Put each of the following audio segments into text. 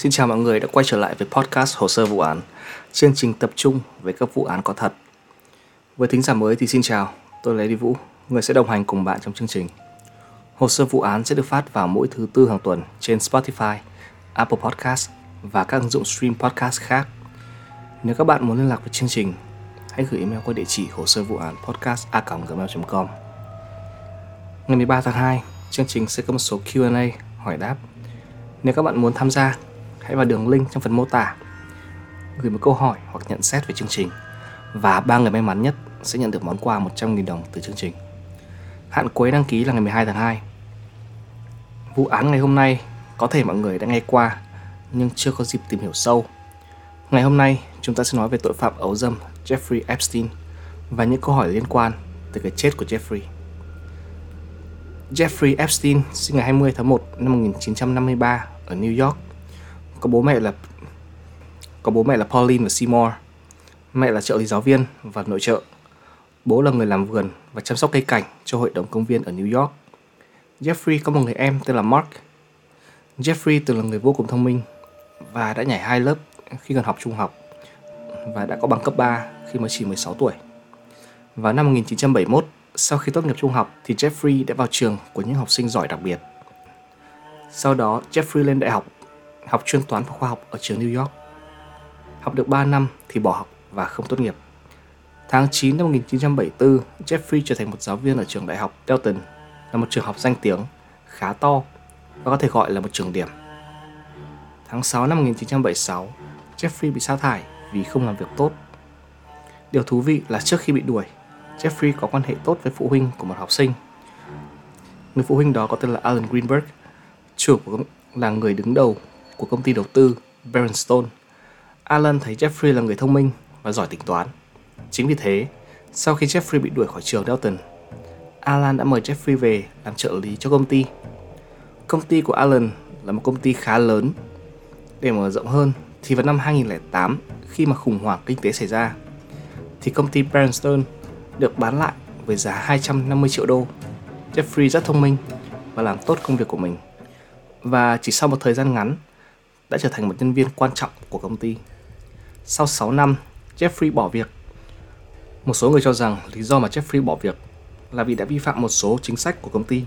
Xin chào mọi người đã quay trở lại với podcast Hồ sơ vụ án, chương trình tập trung về các vụ án có thật. Với thính giả mới thì xin chào, tôi là Lê Vũ, người sẽ đồng hành cùng bạn trong chương trình. Hồ sơ vụ án sẽ được phát vào mỗi thứ tư hàng tuần trên Spotify, Apple Podcast và các ứng dụng stream podcast khác. Nếu các bạn muốn liên lạc với chương trình, hãy gửi email qua địa chỉ hồ sơ vụ án podcast a.gmail.com. Ngày 13 tháng 2, chương trình sẽ có một số Q&A hỏi đáp. Nếu các bạn muốn tham gia, hãy vào đường link trong phần mô tả gửi một câu hỏi hoặc nhận xét về chương trình và ba người may mắn nhất sẽ nhận được món quà 100.000 đồng từ chương trình. Hạn cuối đăng ký là ngày 12 tháng 2. Vụ án ngày hôm nay có thể mọi người đã nghe qua, nhưng chưa có dịp tìm hiểu sâu. Ngày hôm nay, chúng ta sẽ nói về tội phạm ấu dâm Jeffrey Epstein và những câu hỏi liên quan tới cái chết của Jeffrey. Jeffrey Epstein sinh ngày 20 tháng 1 năm 1953 ở New York. Có bố mẹ là có bố mẹ là Pauline và Seymour. Mẹ là trợ lý giáo viên và nội trợ. Bố là người làm vườn và chăm sóc cây cảnh cho hội đồng công viên ở New York. Jeffrey có một người em tên là Mark. Jeffrey từng là người vô cùng thông minh và đã nhảy hai lớp khi còn học trung học và đã có bằng cấp 3 khi mới chỉ 16 tuổi. Vào năm 1971, sau khi tốt nghiệp trung học thì Jeffrey đã vào trường của những học sinh giỏi đặc biệt. Sau đó, Jeffrey lên đại học, học chuyên toán và khoa học ở trường New York. Học được 3 năm thì bỏ học và không tốt nghiệp. Tháng 9 năm 1974, Jeffrey trở thành một giáo viên ở trường đại học Delton, là một trường học danh tiếng, khá to và có thể gọi là một trường điểm. Tháng 6 năm 1976, Jeffrey bị sa thải vì không làm việc tốt. Điều thú vị là trước khi bị đuổi, Jeffrey có quan hệ tốt với phụ huynh của một học sinh. Người phụ huynh đó có tên là Alan Greenberg, chủ của là người đứng đầu của công ty đầu tư Berenstone. Alan thấy Jeffrey là người thông minh và giỏi tính toán. Chính vì thế, sau khi Jeffrey bị đuổi khỏi trường Dalton, Alan đã mời Jeffrey về làm trợ lý cho công ty. Công ty của Alan là một công ty khá lớn. Để mở rộng hơn, thì vào năm 2008, khi mà khủng hoảng kinh tế xảy ra, thì công ty Berenstone được bán lại với giá 250 triệu đô. Jeffrey rất thông minh và làm tốt công việc của mình. Và chỉ sau một thời gian ngắn, đã trở thành một nhân viên quan trọng của công ty. Sau 6 năm, Jeffrey bỏ việc. Một số người cho rằng lý do mà Jeffrey bỏ việc là vì đã vi phạm một số chính sách của công ty.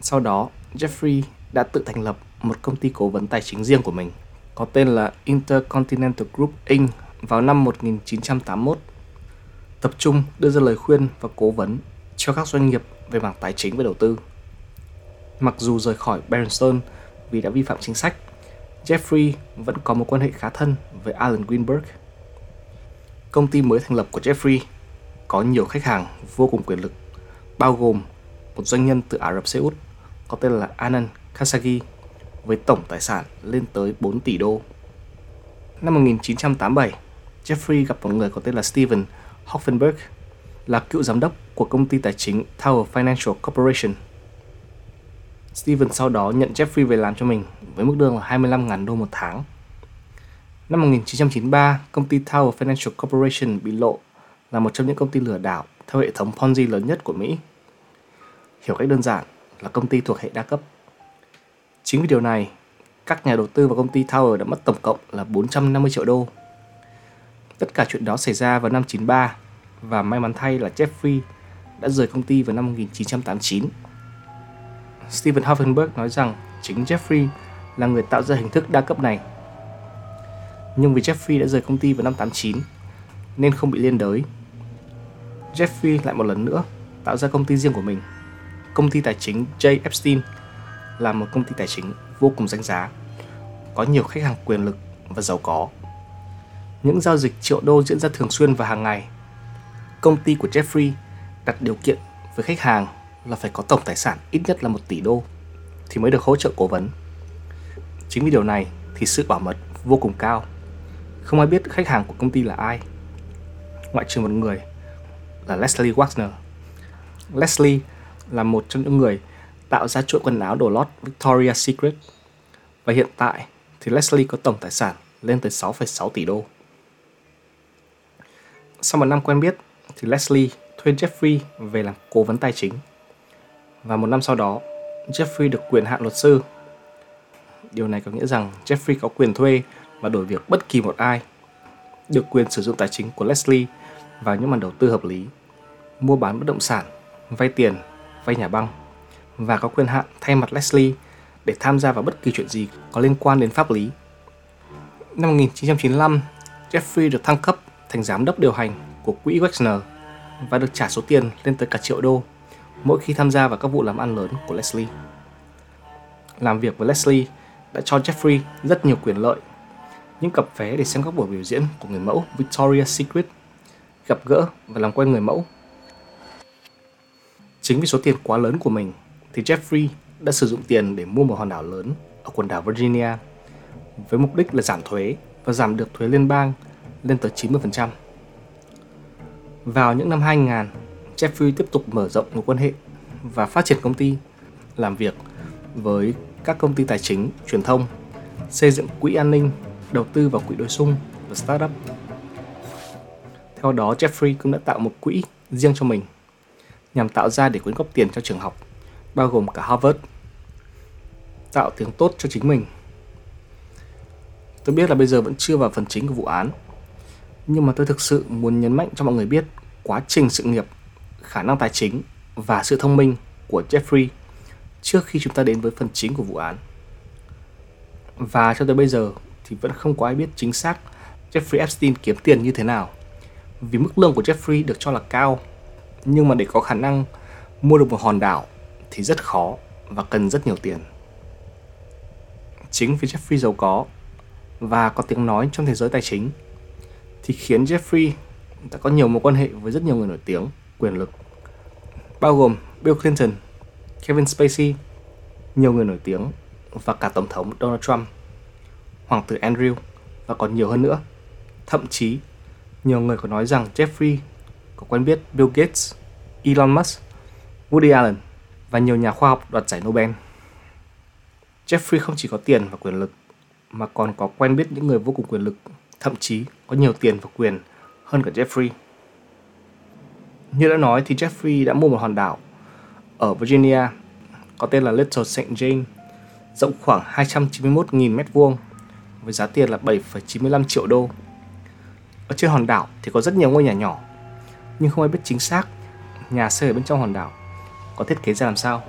Sau đó, Jeffrey đã tự thành lập một công ty cố vấn tài chính riêng của mình, có tên là Intercontinental Group Inc. vào năm 1981, tập trung đưa ra lời khuyên và cố vấn cho các doanh nghiệp về mảng tài chính và đầu tư. Mặc dù rời khỏi Berenstone vì đã vi phạm chính sách, Jeffrey vẫn có một quan hệ khá thân với Alan Greenberg. Công ty mới thành lập của Jeffrey có nhiều khách hàng vô cùng quyền lực, bao gồm một doanh nhân từ Ả Rập Xê Út có tên là Anand Khashoggi với tổng tài sản lên tới 4 tỷ đô. Năm 1987, Jeffrey gặp một người có tên là Steven Hoffenberg, là cựu giám đốc của công ty tài chính Tower Financial Corporation. Steven sau đó nhận Jeffrey về làm cho mình với mức lương là 25.000 đô một tháng. Năm 1993, công ty Tower Financial Corporation bị lộ là một trong những công ty lừa đảo theo hệ thống Ponzi lớn nhất của Mỹ. Hiểu cách đơn giản là công ty thuộc hệ đa cấp. Chính vì điều này, các nhà đầu tư vào công ty Tower đã mất tổng cộng là 450 triệu đô. Tất cả chuyện đó xảy ra vào năm 93 và may mắn thay là Jeffrey đã rời công ty vào năm 1989. Stephen Hoffenberg nói rằng chính Jeffrey là người tạo ra hình thức đa cấp này. Nhưng vì Jeffrey đã rời công ty vào năm 89 nên không bị liên đới. Jeffrey lại một lần nữa tạo ra công ty riêng của mình. Công ty tài chính J. Epstein là một công ty tài chính vô cùng danh giá, có nhiều khách hàng quyền lực và giàu có. Những giao dịch triệu đô diễn ra thường xuyên và hàng ngày. Công ty của Jeffrey đặt điều kiện với khách hàng là phải có tổng tài sản ít nhất là 1 tỷ đô thì mới được hỗ trợ cố vấn. Chính vì điều này thì sự bảo mật vô cùng cao. Không ai biết khách hàng của công ty là ai. Ngoại trừ một người là Leslie Wagner. Leslie là một trong những người tạo ra chuỗi quần áo đồ lót Victoria's Secret. Và hiện tại thì Leslie có tổng tài sản lên tới 6,6 tỷ đô. Sau một năm quen biết thì Leslie thuê Jeffrey về làm cố vấn tài chính. Và một năm sau đó, Jeffrey được quyền hạn luật sư Điều này có nghĩa rằng Jeffrey có quyền thuê và đổi việc bất kỳ một ai, được quyền sử dụng tài chính của Leslie vào những màn đầu tư hợp lý, mua bán bất động sản, vay tiền, vay nhà băng và có quyền hạn thay mặt Leslie để tham gia vào bất kỳ chuyện gì có liên quan đến pháp lý. Năm 1995, Jeffrey được thăng cấp thành giám đốc điều hành của quỹ Wexner và được trả số tiền lên tới cả triệu đô mỗi khi tham gia vào các vụ làm ăn lớn của Leslie. Làm việc với Leslie đã cho Jeffrey rất nhiều quyền lợi. Những cặp vé để xem các buổi biểu diễn của người mẫu Victoria's Secret, gặp gỡ và làm quen người mẫu. Chính vì số tiền quá lớn của mình thì Jeffrey đã sử dụng tiền để mua một hòn đảo lớn ở quần đảo Virginia với mục đích là giảm thuế và giảm được thuế liên bang lên tới 90%. Vào những năm 2000, Jeffrey tiếp tục mở rộng mối quan hệ và phát triển công ty, làm việc với các công ty tài chính, truyền thông, xây dựng quỹ an ninh, đầu tư vào quỹ đối xung và startup. Theo đó, Jeffrey cũng đã tạo một quỹ riêng cho mình nhằm tạo ra để quyên góp tiền cho trường học, bao gồm cả Harvard, tạo tiếng tốt cho chính mình. Tôi biết là bây giờ vẫn chưa vào phần chính của vụ án, nhưng mà tôi thực sự muốn nhấn mạnh cho mọi người biết quá trình sự nghiệp, khả năng tài chính và sự thông minh của Jeffrey trước khi chúng ta đến với phần chính của vụ án. Và cho tới bây giờ thì vẫn không có ai biết chính xác Jeffrey Epstein kiếm tiền như thế nào. Vì mức lương của Jeffrey được cho là cao, nhưng mà để có khả năng mua được một hòn đảo thì rất khó và cần rất nhiều tiền. Chính vì Jeffrey giàu có và có tiếng nói trong thế giới tài chính thì khiến Jeffrey đã có nhiều mối quan hệ với rất nhiều người nổi tiếng, quyền lực, bao gồm Bill Clinton, Kevin Spacey, nhiều người nổi tiếng và cả Tổng thống Donald Trump, Hoàng tử Andrew và còn nhiều hơn nữa. Thậm chí, nhiều người có nói rằng Jeffrey có quen biết Bill Gates, Elon Musk, Woody Allen và nhiều nhà khoa học đoạt giải Nobel. Jeffrey không chỉ có tiền và quyền lực mà còn có quen biết những người vô cùng quyền lực, thậm chí có nhiều tiền và quyền hơn cả Jeffrey. Như đã nói thì Jeffrey đã mua một hòn đảo ở Virginia có tên là Little St. James, rộng khoảng 291.000 m2 với giá tiền là 7,95 triệu đô. Ở trên hòn đảo thì có rất nhiều ngôi nhà nhỏ, nhưng không ai biết chính xác nhà xây ở bên trong hòn đảo có thiết kế ra làm sao.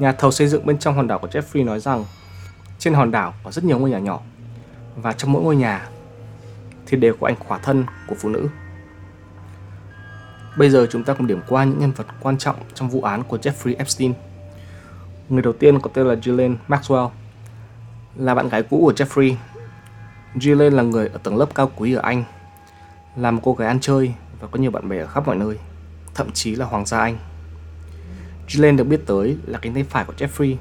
Nhà thầu xây dựng bên trong hòn đảo của Jeffrey nói rằng trên hòn đảo có rất nhiều ngôi nhà nhỏ và trong mỗi ngôi nhà thì đều có ảnh khỏa thân của phụ nữ. Bây giờ chúng ta cùng điểm qua những nhân vật quan trọng trong vụ án của Jeffrey Epstein. Người đầu tiên có tên là Ghislaine Maxwell, là bạn gái cũ của Jeffrey. Ghislaine là người ở tầng lớp cao quý ở Anh, là một cô gái ăn chơi và có nhiều bạn bè ở khắp mọi nơi, thậm chí là Hoàng gia Anh. Ghislaine được biết tới là cánh tay phải của Jeffrey.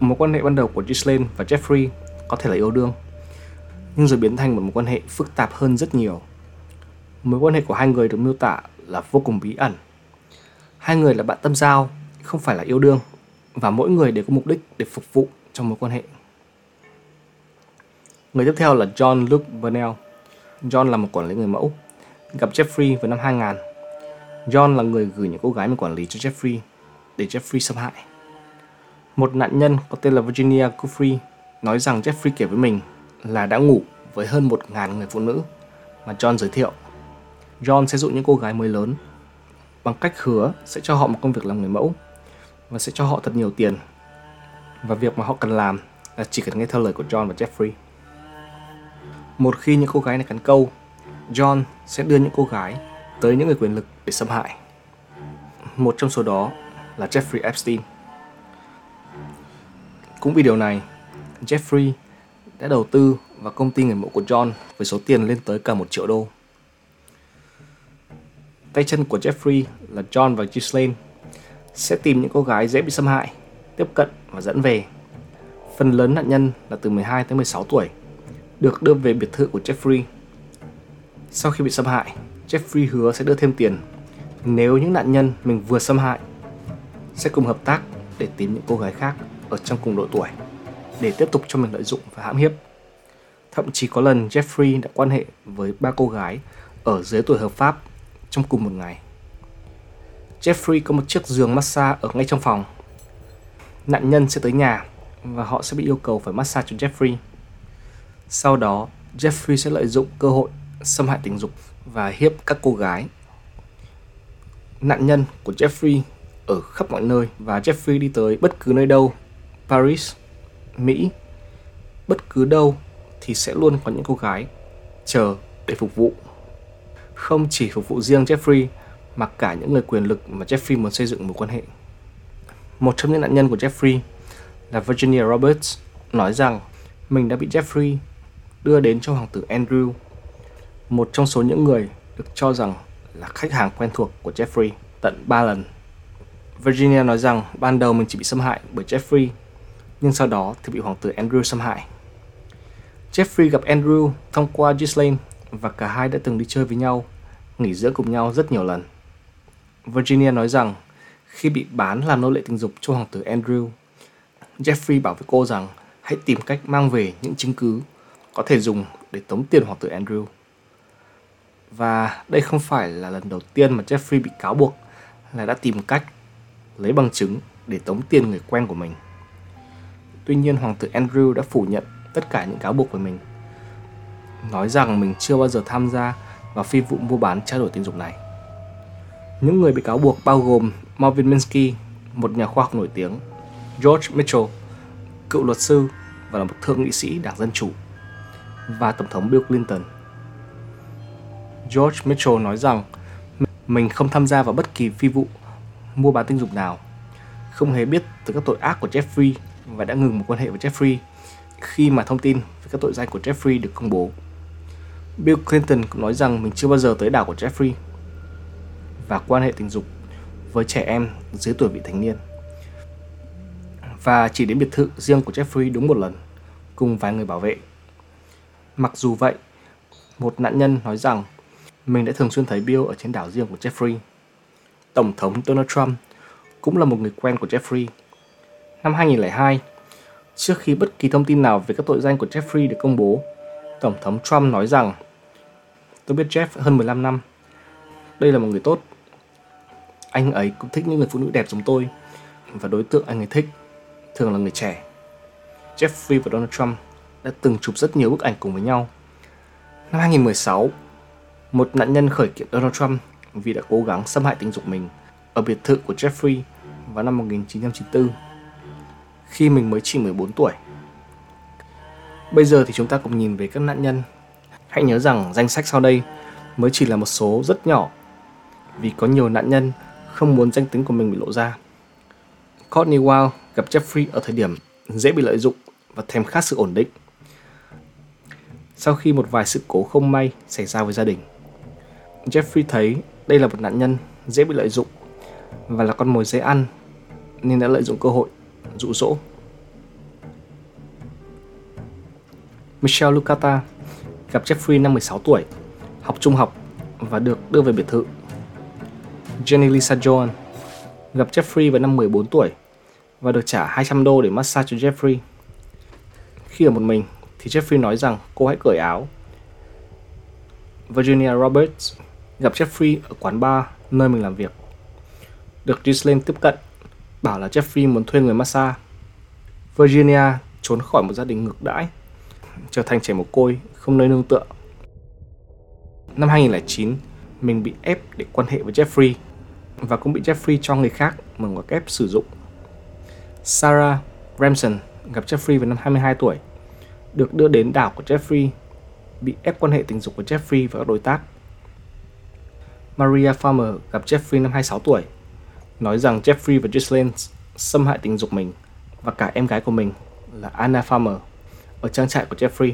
Mối quan hệ ban đầu của Ghislaine và Jeffrey có thể là yêu đương, nhưng rồi biến thành một mối quan hệ phức tạp hơn rất nhiều. Mối quan hệ của hai người được miêu tả là vô cùng bí ẩn. Hai người là bạn tâm giao, không phải là yêu đương, và mỗi người đều có mục đích để phục vụ trong mối quan hệ. Người tiếp theo là John Luke Burnell. John là một quản lý người mẫu, gặp Jeffrey vào năm 2000. John là người gửi những cô gái mình quản lý cho Jeffrey để Jeffrey xâm hại. Một nạn nhân có tên là Virginia Guthrie nói rằng Jeffrey kể với mình là đã ngủ với hơn 1.000 người phụ nữ mà John giới thiệu. John sẽ dụ những cô gái mới lớn bằng cách hứa sẽ cho họ một công việc làm người mẫu và sẽ cho họ thật nhiều tiền. Và việc mà họ cần làm là chỉ cần nghe theo lời của John và Jeffrey. Một khi những cô gái này cắn câu, John sẽ đưa những cô gái tới những người quyền lực để xâm hại. Một trong số đó là Jeffrey Epstein. Cũng vì điều này, Jeffrey đã đầu tư vào công ty người mẫu của John với số tiền lên tới cả một triệu đô. Tay chân của Jeffrey là John và Ghislaine sẽ tìm những cô gái dễ bị xâm hại, tiếp cận và dẫn về. Phần lớn nạn nhân là từ 12 tới 16 tuổi, được đưa về biệt thự của Jeffrey. Sau khi bị xâm hại, Jeffrey hứa sẽ đưa thêm tiền nếu những nạn nhân mình vừa xâm hại sẽ cùng hợp tác để tìm những cô gái khác ở trong cùng độ tuổi để tiếp tục cho mình lợi dụng và hãm hiếp. Thậm chí có lần Jeffrey đã quan hệ với ba cô gái ở dưới tuổi hợp pháp trong cùng một ngày. Jeffrey có một chiếc giường massage ở ngay trong phòng. Nạn nhân sẽ tới nhà và họ sẽ bị yêu cầu phải massage cho Jeffrey. Sau đó, Jeffrey sẽ lợi dụng cơ hội xâm hại tình dục và hiếp các cô gái. Nạn nhân của Jeffrey ở khắp mọi nơi và Jeffrey đi tới bất cứ nơi đâu, Paris, Mỹ, bất cứ đâu thì sẽ luôn có những cô gái chờ để phục vụ. Không chỉ phục vụ riêng Jeffrey mà cả những người quyền lực mà Jeffrey muốn xây dựng mối quan hệ. Một trong những nạn nhân của Jeffrey là Virginia Roberts nói rằng mình đã bị Jeffrey đưa đến cho hoàng tử Andrew, một trong số những người được cho rằng là khách hàng quen thuộc của Jeffrey tận 3 lần. Virginia nói rằng ban đầu mình chỉ bị xâm hại bởi Jeffrey, nhưng sau đó thì bị hoàng tử Andrew xâm hại. Jeffrey gặp Andrew thông qua Ghislaine và cả hai đã từng đi chơi với nhau, nghỉ dưỡng cùng nhau rất nhiều lần. Virginia nói rằng khi bị bán làm nô lệ tình dục cho hoàng tử Andrew, Jeffrey bảo với cô rằng hãy tìm cách mang về những chứng cứ có thể dùng để tống tiền hoàng tử Andrew. Và đây không phải là lần đầu tiên mà Jeffrey bị cáo buộc là đã tìm cách lấy bằng chứng để tống tiền người quen của mình. Tuy nhiên hoàng tử Andrew đã phủ nhận tất cả những cáo buộc về mình, nói rằng mình chưa bao giờ tham gia vào phi vụ mua bán trao đổi tình dục này. Những người bị cáo buộc bao gồm Marvin Minsky, một nhà khoa học nổi tiếng, George Mitchell, cựu luật sư và là một thượng nghị sĩ đảng Dân Chủ, và Tổng thống Bill Clinton. George Mitchell nói rằng mình không tham gia vào bất kỳ phi vụ mua bán tình dục nào, không hề biết từ các tội ác của Jeffrey và đã ngừng một quan hệ với Jeffrey khi mà thông tin về các tội danh của Jeffrey được công bố. Bill Clinton cũng nói rằng mình chưa bao giờ tới đảo của Jeffrey và quan hệ tình dục với trẻ em dưới tuổi vị thành niên. Và chỉ đến biệt thự riêng của Jeffrey đúng một lần, cùng vài người bảo vệ. Mặc dù vậy, một nạn nhân nói rằng mình đã thường xuyên thấy Bill ở trên đảo riêng của Jeffrey. Tổng thống Donald Trump cũng là một người quen của Jeffrey. Năm 2002, trước khi bất kỳ thông tin nào về các tội danh của Jeffrey được công bố, Tổng thống Trump nói rằng Tôi biết Jeff hơn 15 năm. Đây là một người tốt anh ấy cũng thích những người phụ nữ đẹp giống tôi và đối tượng anh ấy thích thường là người trẻ. Jeffrey và Donald Trump đã từng chụp rất nhiều bức ảnh cùng với nhau. Năm 2016, một nạn nhân khởi kiện Donald Trump vì đã cố gắng xâm hại tình dục mình ở biệt thự của Jeffrey vào năm 1994 khi mình mới chỉ 14 tuổi. Bây giờ thì chúng ta cùng nhìn về các nạn nhân. Hãy nhớ rằng danh sách sau đây mới chỉ là một số rất nhỏ vì có nhiều nạn nhân không muốn danh tính của mình bị lộ ra. Courtney Wild gặp Jeffrey ở thời điểm dễ bị lợi dụng và thèm khát sự ổn định. Sau khi một vài sự cố không may xảy ra với gia đình, Jeffrey thấy đây là một nạn nhân dễ bị lợi dụng và là con mồi dễ ăn nên đã lợi dụng cơ hội dụ dỗ. Michelle Lucata gặp Jeffrey năm 16 tuổi, học trung học và được đưa về biệt thự Jenny Lisa Joan gặp Jeffrey vào năm 14 tuổi và được trả 200 đô để massage cho Jeffrey. Khi ở một mình thì Jeffrey nói rằng cô hãy cởi áo. Virginia Roberts gặp Jeffrey ở quán bar nơi mình làm việc. Được Ghislaine tiếp cận, bảo là Jeffrey muốn thuê người massage. Virginia trốn khỏi một gia đình ngược đãi, trở thành trẻ mồ côi, không nơi nương tựa. Năm 2009, mình bị ép để quan hệ với Jeffrey và cũng bị Jeffrey cho người khác mà ngoặc ép sử dụng. Sarah Ramson gặp Jeffrey vào năm 22 tuổi, được đưa đến đảo của Jeffrey, bị ép quan hệ tình dục với Jeffrey và các đối tác. Maria Farmer gặp Jeffrey năm 26 tuổi, nói rằng Jeffrey và Ghislaine xâm hại tình dục mình và cả em gái của mình là Anna Farmer ở trang trại của Jeffrey.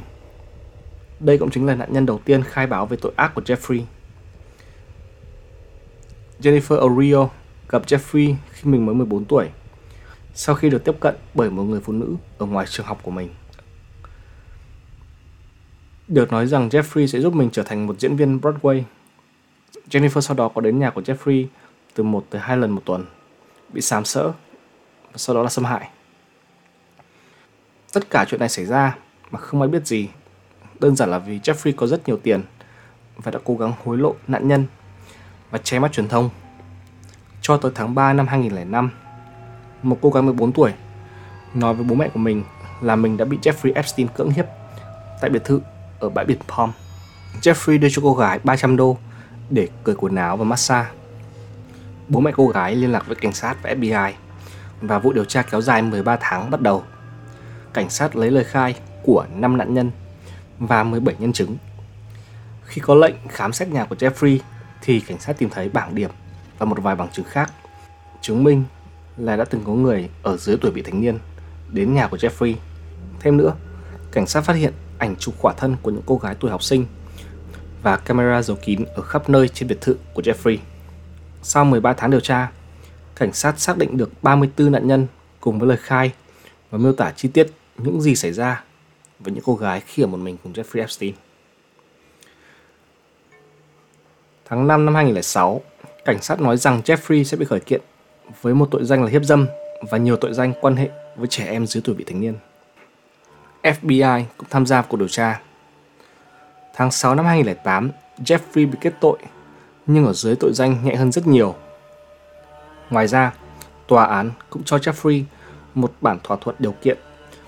Đây cũng chính là nạn nhân đầu tiên khai báo về tội ác của Jeffrey Jennifer O'Rio gặp Jeffrey khi mình mới 14 tuổi, sau khi được tiếp cận bởi một người phụ nữ ở ngoài trường học của mình. Được nói rằng Jeffrey sẽ giúp mình trở thành một diễn viên Broadway. Jennifer sau đó có đến nhà của Jeffrey từ một tới hai lần một tuần, bị sám sỡ và sau đó là xâm hại. Tất cả chuyện này xảy ra mà không ai biết gì, đơn giản là vì Jeffrey có rất nhiều tiền và đã cố gắng hối lộ nạn nhân và che mắt truyền thông. Cho tới tháng 3 năm 2005, một cô gái 14 tuổi nói với bố mẹ của mình là mình đã bị Jeffrey Epstein cưỡng hiếp tại biệt thự ở bãi biển Palm. Jeffrey đưa cho cô gái 300 đô để cởi quần áo và massage. Bố mẹ cô gái liên lạc với cảnh sát và FBI và vụ điều tra kéo dài 13 tháng bắt đầu. Cảnh sát lấy lời khai của 5 nạn nhân và 17 nhân chứng. Khi có lệnh khám xét nhà của Jeffrey thì cảnh sát tìm thấy bảng điểm và một vài bằng chứng khác chứng minh là đã từng có người ở dưới tuổi vị thành niên đến nhà của Jeffrey. Thêm nữa, cảnh sát phát hiện ảnh chụp khỏa thân của những cô gái tuổi học sinh và camera giấu kín ở khắp nơi trên biệt thự của Jeffrey. Sau 13 tháng điều tra, cảnh sát xác định được 34 nạn nhân cùng với lời khai và miêu tả chi tiết những gì xảy ra với những cô gái khi ở một mình cùng Jeffrey Epstein. Tháng 5 năm 2006, cảnh sát nói rằng Jeffrey sẽ bị khởi kiện với một tội danh là hiếp dâm và nhiều tội danh quan hệ với trẻ em dưới tuổi vị thành niên. FBI cũng tham gia cuộc điều tra. Tháng 6 năm 2008, Jeffrey bị kết tội, nhưng ở dưới tội danh nhẹ hơn rất nhiều. Ngoài ra, tòa án cũng cho Jeffrey một bản thỏa thuận điều kiện,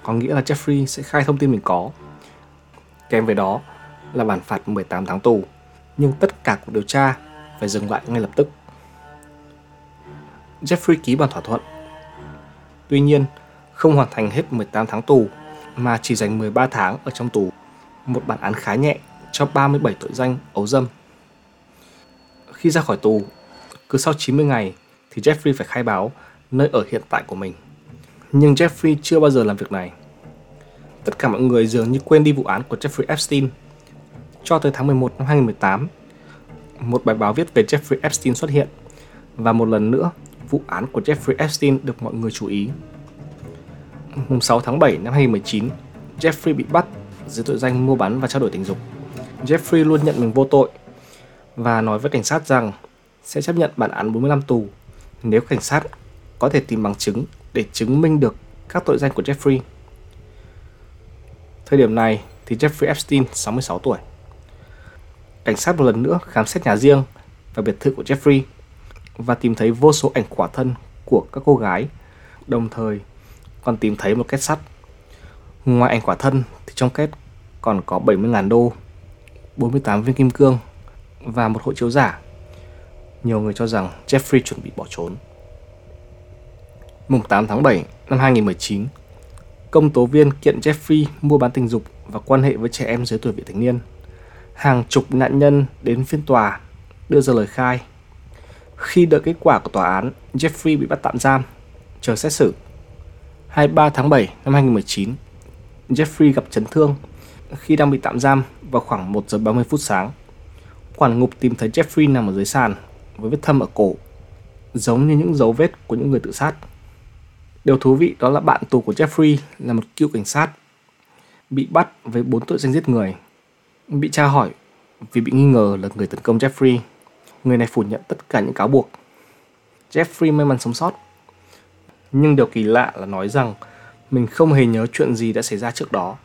có nghĩa là Jeffrey sẽ khai thông tin mình có. Kèm với đó là bản phạt 18 tháng tù, nhưng tất cả cuộc điều tra phải dừng lại ngay lập tức. Jeffrey ký bản thỏa thuận. Tuy nhiên, không hoàn thành hết 18 tháng tù mà chỉ dành 13 tháng ở trong tù, một bản án khá nhẹ cho 37 tội danh ấu dâm. Khi ra khỏi tù, cứ sau 90 ngày thì Jeffrey phải khai báo nơi ở hiện tại của mình. Nhưng Jeffrey chưa bao giờ làm việc này. Tất cả mọi người dường như quên đi vụ án của Jeffrey Epstein. Cho tới tháng 11 năm 2018, một bài báo viết về Jeffrey Epstein xuất hiện và một lần nữa vụ án của Jeffrey Epstein được mọi người chú ý. Mùng 6 tháng 7 năm 2019, Jeffrey bị bắt dưới tội danh mua bán và trao đổi tình dục. Jeffrey luôn nhận mình vô tội và nói với cảnh sát rằng sẽ chấp nhận bản án 40 năm tù nếu cảnh sát có thể tìm bằng chứng để chứng minh được các tội danh của Jeffrey. Thời điểm này thì Jeffrey Epstein 66 tuổi. Cảnh sát một lần nữa khám xét nhà riêng và biệt thự của Jeffrey và tìm thấy vô số ảnh khỏa thân của các cô gái, đồng thời còn tìm thấy một két sắt. Ngoài ảnh khỏa thân thì trong két còn có 70.000 đô, 48 viên kim cương và một hộ chiếu giả. Nhiều người cho rằng Jeffrey chuẩn bị bỏ trốn. Mùng 8 tháng 7 năm 2019, công tố viên kiện Jeffrey mua bán tình dục và quan hệ với trẻ em dưới tuổi vị thành niên. Hàng chục nạn nhân đến phiên tòa đưa ra lời khai khi đợi kết quả của tòa án, Jeffrey bị bắt tạm giam, chờ xét xử. 23 tháng 7 năm 2019, Jeffrey gặp chấn thương khi đang bị tạm giam vào khoảng 1 giờ 30 phút sáng. Quản ngục tìm thấy Jeffrey nằm ở dưới sàn với vết thâm ở cổ, giống như những dấu vết của những người tự sát. Điều thú vị đó là bạn tù của Jeffrey là một cựu cảnh sát, bị bắt với 4 tội danh giết người. Bị tra hỏi vì bị nghi ngờ là người tấn công Jeffrey người này phủ nhận tất cả những cáo buộc. Jeffrey may mắn sống sót. Nhưng điều kỳ lạ là nói rằng mình không hề nhớ chuyện gì đã xảy ra trước đó.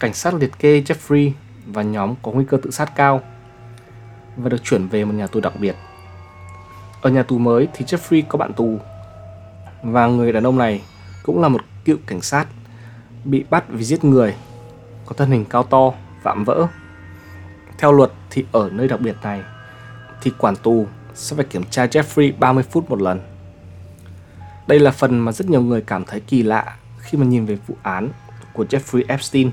Cảnh sát liệt kê Jeffrey và nhóm có nguy cơ tự sát cao và được chuyển về một nhà tù đặc biệt. Ở nhà tù mới thì Jeffrey có bạn tù và người đàn ông này cũng là một cựu cảnh sát bị bắt vì giết người, có thân hình cao to, vạm vỡ theo luật thì ở nơi đặc biệt này thì quản tù sẽ phải kiểm tra Jeffrey 30 phút một lần. Đây là phần mà rất nhiều người cảm thấy kỳ lạ khi mà nhìn về vụ án của Jeffrey Epstein.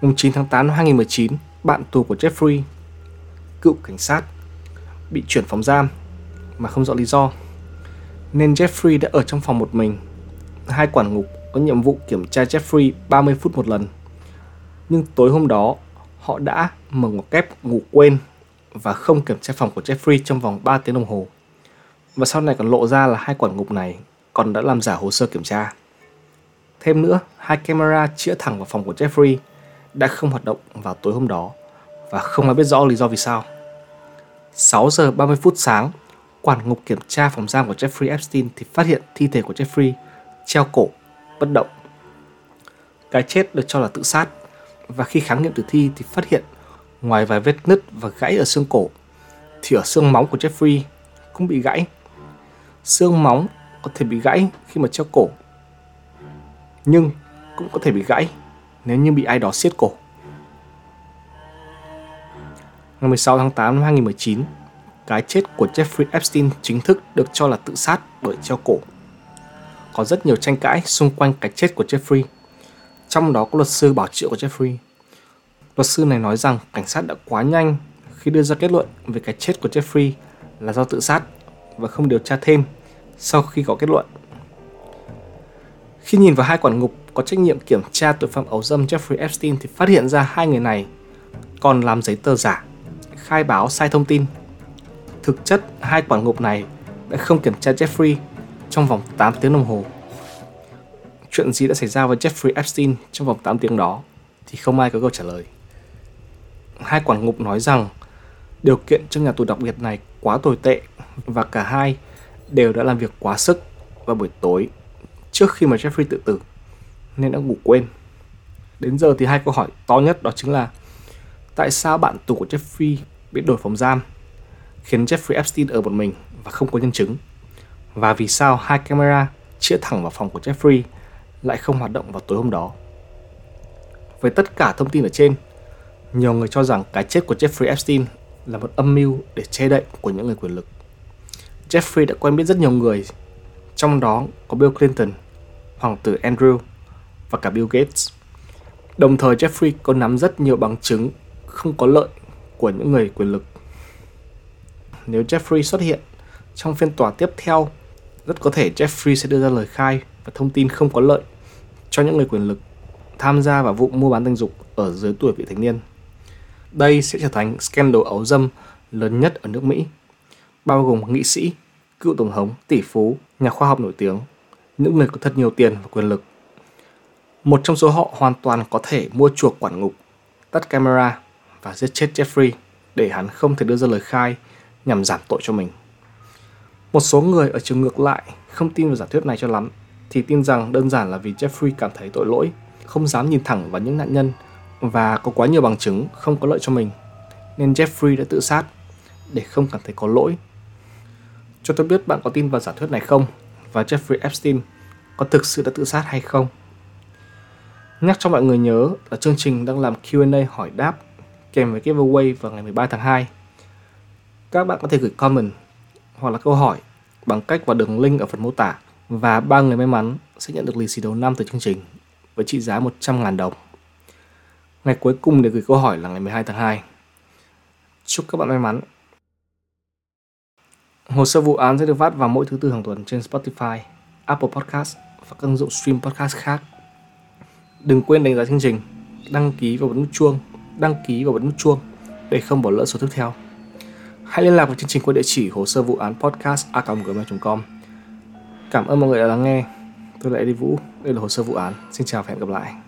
Mùng 9 tháng 8 năm 2019, bạn tù của Jeffrey, cựu cảnh sát, bị chuyển phòng giam mà không rõ lý do. Nên Jeffrey đã ở trong phòng một mình. Hai quản ngục có nhiệm vụ kiểm tra Jeffrey 30 phút một lần. Nhưng tối hôm đó, họ đã mở ngoặc kép ngủ quên và không kiểm tra phòng của Jeffrey trong vòng 3 tiếng đồng hồ. Và sau này còn lộ ra là hai quản ngục này còn đã làm giả hồ sơ kiểm tra. Thêm nữa, hai camera chĩa thẳng vào phòng của Jeffrey đã không hoạt động vào tối hôm đó và không ai biết rõ lý do vì sao. 6 giờ 30 phút sáng, quản ngục kiểm tra phòng giam của Jeffrey Epstein thì phát hiện thi thể của Jeffrey treo cổ, bất động. Cái chết được cho là tự sát và khi khám nghiệm tử thi thì phát hiện ngoài vài vết nứt và gãy ở xương cổ thì ở xương móng của Jeffrey cũng bị gãy. Xương móng có thể bị gãy khi mà treo cổ. Nhưng cũng có thể bị gãy nếu như bị ai đó siết cổ. Ngày 16 tháng 8 năm 2019, cái chết của Jeffrey Epstein chính thức được cho là tự sát bởi treo cổ. Có rất nhiều tranh cãi xung quanh cái chết của Jeffrey, trong đó có luật sư bảo chữa của Jeffrey. Luật sư này nói rằng cảnh sát đã quá nhanh khi đưa ra kết luận về cái chết của Jeffrey là do tự sát và không điều tra thêm sau khi có kết luận. Khi nhìn vào hai quản ngục có trách nhiệm kiểm tra tội phạm ấu dâm Jeffrey Epstein thì phát hiện ra hai người này còn làm giấy tờ giả, khai báo sai thông tin. Thực chất, hai quản ngục này đã không kiểm tra Jeffrey trong vòng 8 tiếng đồng hồ. Chuyện gì đã xảy ra với Jeffrey Epstein trong vòng 8 tiếng đó thì không ai có câu trả lời. Hai quản ngục nói rằng điều kiện trong nhà tù đặc biệt này quá tồi tệ và cả hai đều đã làm việc quá sức vào buổi tối trước khi mà Jeffrey tự tử nên đã ngủ quên. Đến giờ thì hai câu hỏi to nhất đó chính là tại sao bạn tù của Jeffrey bị đổi phòng giam khiến Jeffrey Epstein ở một mình và không có nhân chứng và vì sao hai camera chĩa thẳng vào phòng của Jeffrey lại không hoạt động vào tối hôm đó. Với tất cả thông tin ở trên, nhiều người cho rằng cái chết của Jeffrey Epstein là một âm mưu để che đậy của những người quyền lực. Jeffrey đã quen biết rất nhiều người, trong đó có Bill Clinton, hoàng tử Andrew và cả Bill Gates. Đồng thời Jeffrey có nắm rất nhiều bằng chứng không có lợi của những người quyền lực. Nếu Jeffrey xuất hiện trong phiên tòa tiếp theo, rất có thể Jeffrey sẽ đưa ra lời khai và thông tin không có lợi cho những người quyền lực tham gia vào vụ mua bán tình dục ở dưới tuổi vị thành niên. Đây sẽ trở thành scandal ấu dâm lớn nhất ở nước Mỹ, bao gồm nghị sĩ, cựu tổng thống, tỷ phú, nhà khoa học nổi tiếng, những người có thật nhiều tiền và quyền lực. Một trong số họ hoàn toàn có thể mua chuộc quản ngục, tắt camera và giết chết Jeffrey để hắn không thể đưa ra lời khai nhằm giảm tội cho mình. Một số người ở chiều ngược lại không tin vào giả thuyết này cho lắm, thì tin rằng đơn giản là vì Jeffrey cảm thấy tội lỗi, không dám nhìn thẳng vào những nạn nhân và có quá nhiều bằng chứng không có lợi cho mình, nên Jeffrey đã tự sát để không cảm thấy có lỗi. Cho tôi biết bạn có tin vào giả thuyết này không và Jeffrey Epstein có thực sự đã tự sát hay không. Nhắc cho mọi người nhớ là chương trình đang làm Q&A hỏi đáp kèm với giveaway vào ngày 13 tháng 2. Các bạn có thể gửi comment hoặc là câu hỏi bằng cách vào đường link ở phần mô tả và ba người may mắn sẽ nhận được lì xì đầu năm từ chương trình với trị giá 100.000 đồng. Ngày cuối cùng để gửi câu hỏi là ngày 12 tháng 2. Chúc các bạn may mắn. Hồ sơ vụ án sẽ được phát vào mỗi thứ tư hàng tuần trên Spotify, Apple Podcast và các ứng dụng stream podcast khác. Đừng quên đánh giá chương trình, đăng ký và bấm nút chuông, đăng ký và bấm nút chuông để không bỏ lỡ số tiếp theo. Hãy liên lạc với chương trình qua địa chỉ hồ sơ vụ án podcast a.gmail.com. Cảm ơn mọi người đã lắng nghe. Tôi là Eddie Vũ, đây là hồ sơ vụ án. Xin chào và hẹn gặp lại.